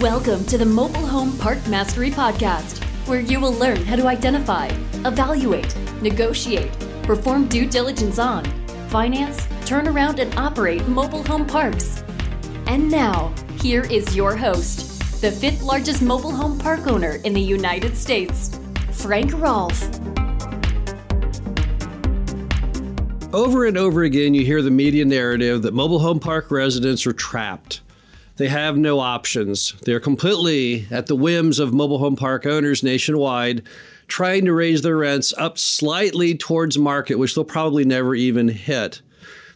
Welcome to the Mobile Home Park Mastery Podcast, where you will learn how to identify, evaluate, negotiate, perform due diligence on, finance, turn around, and operate mobile home parks. And now, here is your host, the fifth largest mobile home park owner in the United States, Frank Rolfe. Over and over again, you hear the media narrative that mobile home park residents are trapped. They have no options. They're completely at the whims of mobile home park owners nationwide, trying to raise their rents up slightly towards market, which they'll probably never even hit.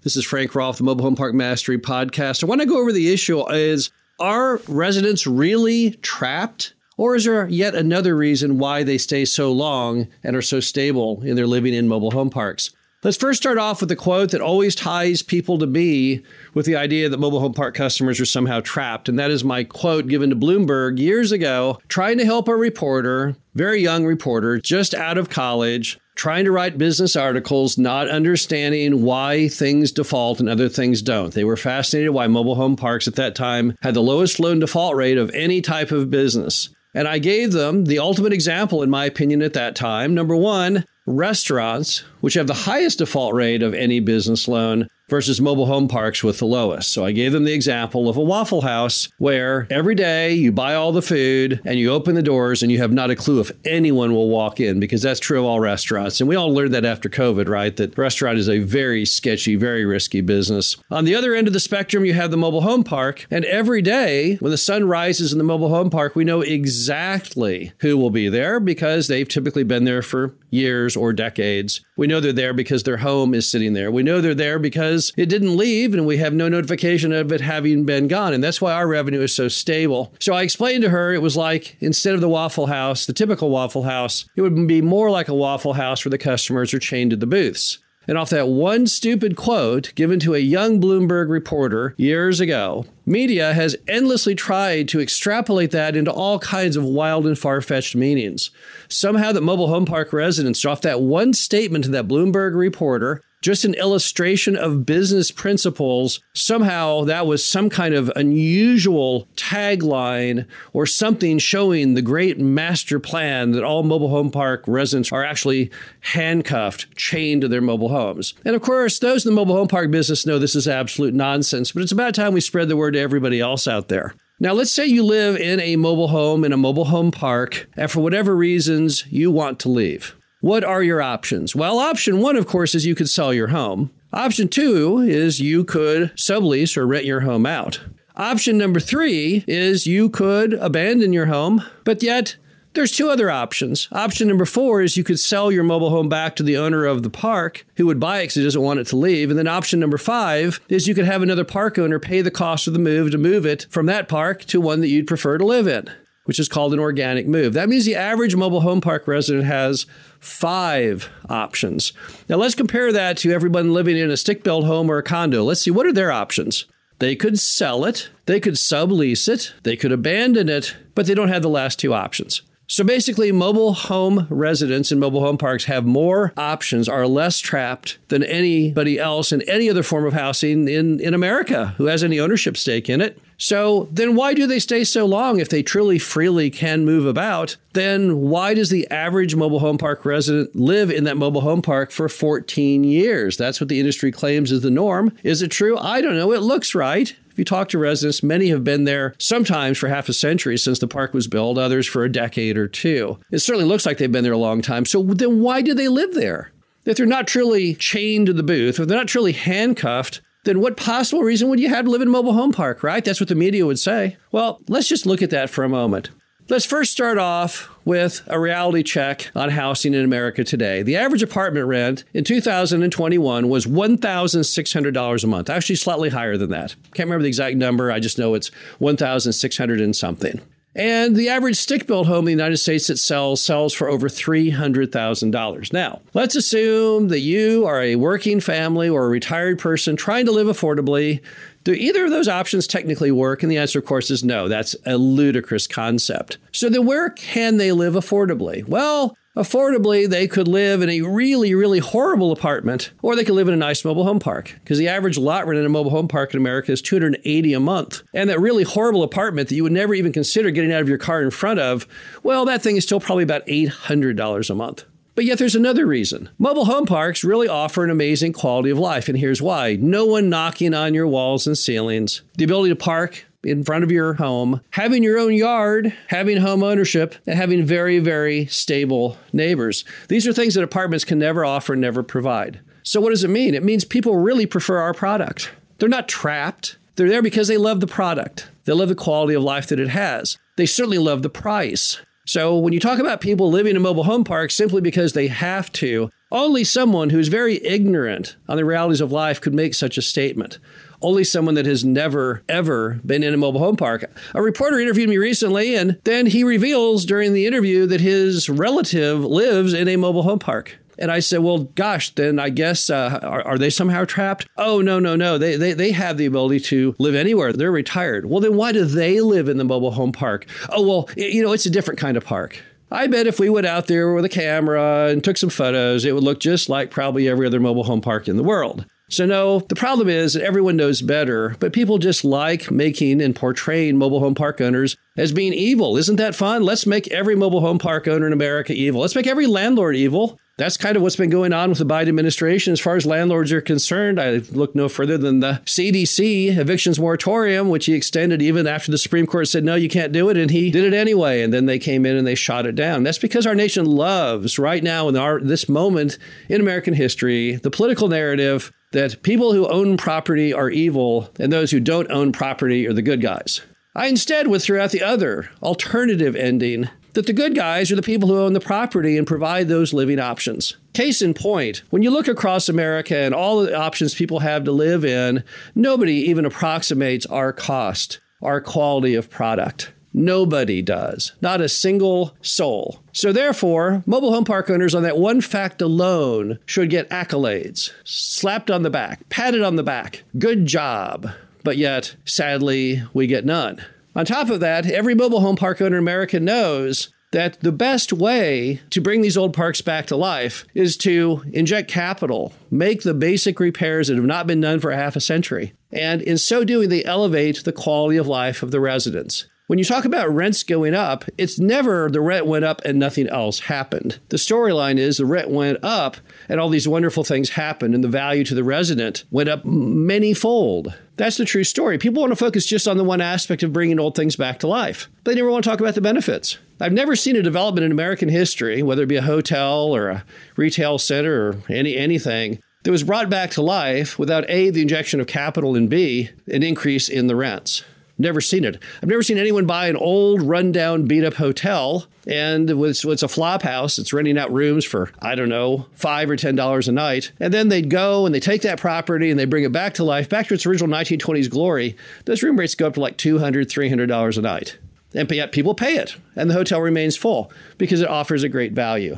This is Frank Rolfe, the Mobile Home Park Mastery Podcast. I want to go over the issue is are residents really trapped? Or is there yet another reason why they stay so long and are so stable in their living in mobile home parks? Let's first start off with a quote that always ties people to me with the idea that mobile home park customers are somehow trapped. And that is my quote given to Bloomberg years ago, trying to help a reporter, very young reporter, just out of college, trying to write business articles, not understanding why things default and other things don't. They were fascinated why mobile home parks at that time had the lowest loan default rate of any type of business. And I gave them the ultimate example, in my opinion, at that time. Number one, restaurants, which have the highest default rate of any business loan, versus mobile home parks with the lowest. So I gave them the example of a Waffle House where every day you buy all the food and you open the doors and you have not a clue if anyone will walk in because that's true of all restaurants. And we all learned that after COVID, right? That restaurant is a very sketchy, very risky business. On the other end of the spectrum, you have the mobile home park. And every day when the sun rises in the mobile home park, we know exactly who will be there because they've typically been there for years or decades. We know they're there because their home is sitting there. We know they're there because it didn't leave and we have no notification of it having been gone. And that's why our revenue is so stable. So I explained to her it was like instead of the Waffle House, the typical Waffle House, it would be more like a Waffle House where the customers are chained to the booths. And off that one stupid quote given to a young Bloomberg reporter years ago, media has endlessly tried to extrapolate that into all kinds of wild and far fetched meanings. Somehow, that mobile home park residents, off that one statement to that Bloomberg reporter, just an illustration of business principles. Somehow that was some kind of unusual tagline or something showing the great master plan that all mobile home park residents are actually handcuffed, chained to their mobile homes. And of course, those in the mobile home park business know this is absolute nonsense, but it's about time we spread the word to everybody else out there. Now, let's say you live in a mobile home, in a mobile home park, and for whatever reasons you want to leave. What are your options? Well, option one, of course, is you could sell your home. Option two is you could sublease or rent your home out. Option number three is you could abandon your home, but yet there's two other options. Option number four is you could sell your mobile home back to the owner of the park who would buy it because he doesn't want it to leave. And then option number five is you could have another park owner pay the cost of the move to move it from that park to one that you'd prefer to live in which is called an organic move. That means the average mobile home park resident has five options. Now let's compare that to everyone living in a stick built home or a condo. Let's see what are their options. They could sell it, they could sublease it, they could abandon it, but they don't have the last two options. So basically, mobile home residents in mobile home parks have more options, are less trapped than anybody else in any other form of housing in, in America who has any ownership stake in it. So then why do they stay so long if they truly freely can move about? Then why does the average mobile home park resident live in that mobile home park for 14 years? That's what the industry claims is the norm. Is it true? I don't know. It looks right. If you talk to residents, many have been there sometimes for half a century since the park was built, others for a decade or two. It certainly looks like they've been there a long time. So then why do they live there? If they're not truly chained to the booth, if they're not truly handcuffed, then what possible reason would you have to live in a mobile home park, right? That's what the media would say. Well, let's just look at that for a moment. Let's first start off with a reality check on housing in America today. The average apartment rent in 2021 was $1,600 a month, actually slightly higher than that. Can't remember the exact number, I just know it's 1,600 and something. And the average stick built home in the United States that sells sells for over $300,000. Now, let's assume that you are a working family or a retired person trying to live affordably Do either of those options technically work? And the answer, of course, is no. That's a ludicrous concept. So then where can they live affordably? Well, affordably, they could live in a really, really horrible apartment, or they could live in a nice mobile home park. Because the average lot rent in a mobile home park in America is 280 a month. And that really horrible apartment that you would never even consider getting out of your car in front of, well, that thing is still probably about $800 a month. But yet there's another reason. Mobile home parks really offer an amazing quality of life, and here's why. No one knocking on your walls and ceilings. The ability to park in front of your home, having your own yard, having home ownership, and having very, very stable neighbors. These are things that apartments can never offer, never provide. So, what does it mean? It means people really prefer our product. They're not trapped, they're there because they love the product, they love the quality of life that it has. They certainly love the price. So, when you talk about people living in mobile home parks simply because they have to, only someone who's very ignorant on the realities of life could make such a statement only someone that has never, ever been in a mobile home park. A reporter interviewed me recently, and then he reveals during the interview that his relative lives in a mobile home park. And I said, well, gosh, then I guess, uh, are, are, they somehow trapped? Oh, no, no, no. They, they, they have the ability to live anywhere. They're retired. Well, then why do they live in the mobile home park? Oh, well, you know, it's a different kind of park. I bet if we went out there with a camera and took some photos, it would look just like probably every other mobile home park in the world. So, no, the problem is that everyone knows better, but people just like making and portraying mobile home park owners as being evil. Isn't that fun? Let's make every mobile home park owner in America evil. Let's make every landlord evil. That's kind of what's been going on with the Biden administration as far as landlords are concerned. I look no further than the CDC evictions moratorium, which he extended even after the Supreme Court said, no, you can't do it. And he did it anyway. And then they came in and they shot it down. That's because our nation loves right now in our, this moment in American history, the political narrative that people who own property are evil and those who don't own property are the good guys. I instead would throw out the other alternative ending that the good guys are the people who own the property and provide those living options. Case in point, when you look across America and all the options people have to live in, nobody even approximates our cost, our quality of product. Nobody does, not a single soul. So, therefore, mobile home park owners on that one fact alone should get accolades, slapped on the back, patted on the back. Good job. But yet, sadly, we get none. On top of that, every mobile home park owner in America knows that the best way to bring these old parks back to life is to inject capital, make the basic repairs that have not been done for half a century. And in so doing, they elevate the quality of life of the residents. When you talk about rents going up, it's never the rent went up and nothing else happened. The storyline is the rent went up and all these wonderful things happened and the value to the resident went up many fold. That's the true story. People want to focus just on the one aspect of bringing old things back to life. They never want to talk about the benefits. I've never seen a development in American history, whether it be a hotel or a retail center or any anything, that was brought back to life without A, the injection of capital, and B, an increase in the rents. Never seen it. I've never seen anyone buy an old, rundown, beat up hotel and it's, it's a flop house. It's renting out rooms for, I don't know, five or ten dollars a night. And then they'd go and they take that property and they bring it back to life, back to its original 1920s glory. Those room rates go up to like $200, $300 a night. And yet people pay it, and the hotel remains full because it offers a great value.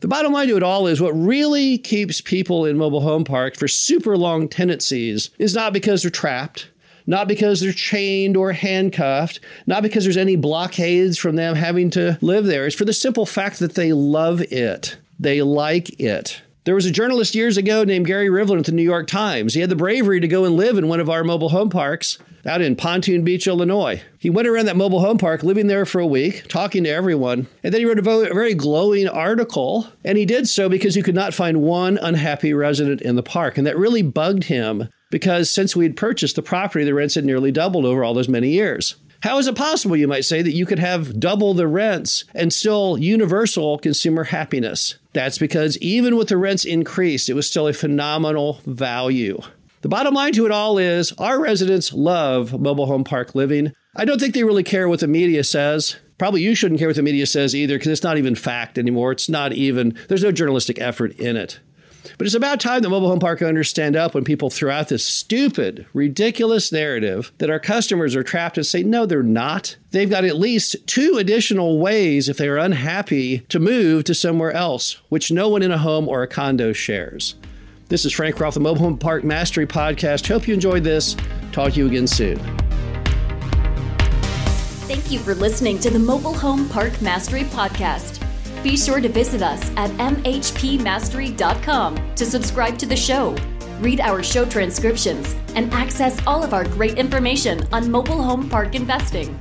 The bottom line to it all is what really keeps people in mobile home parks for super long tenancies is not because they're trapped, not because they're chained or handcuffed, not because there's any blockades from them having to live there. It's for the simple fact that they love it. They like it. There was a journalist years ago named Gary Rivlin at the New York Times. He had the bravery to go and live in one of our mobile home parks out in Pontoon Beach, Illinois. He went around that mobile home park, living there for a week, talking to everyone, and then he wrote a very glowing article. And he did so because he could not find one unhappy resident in the park. And that really bugged him because since we had purchased the property, the rents had nearly doubled over all those many years. How is it possible, you might say, that you could have double the rents and still universal consumer happiness? That's because even with the rents increased, it was still a phenomenal value. The bottom line to it all is our residents love mobile home park living. I don't think they really care what the media says. Probably you shouldn't care what the media says either because it's not even fact anymore. It's not even, there's no journalistic effort in it. But it's about time that mobile home park owners stand up when people throw out this stupid, ridiculous narrative that our customers are trapped and say, no, they're not. They've got at least two additional ways if they are unhappy to move to somewhere else, which no one in a home or a condo shares. This is Frank Rolfe, the Mobile Home Park Mastery Podcast. Hope you enjoyed this. Talk to you again soon. Thank you for listening to the Mobile Home Park Mastery Podcast. Be sure to visit us at mhpmastery.com to subscribe to the show, read our show transcriptions, and access all of our great information on mobile home park investing.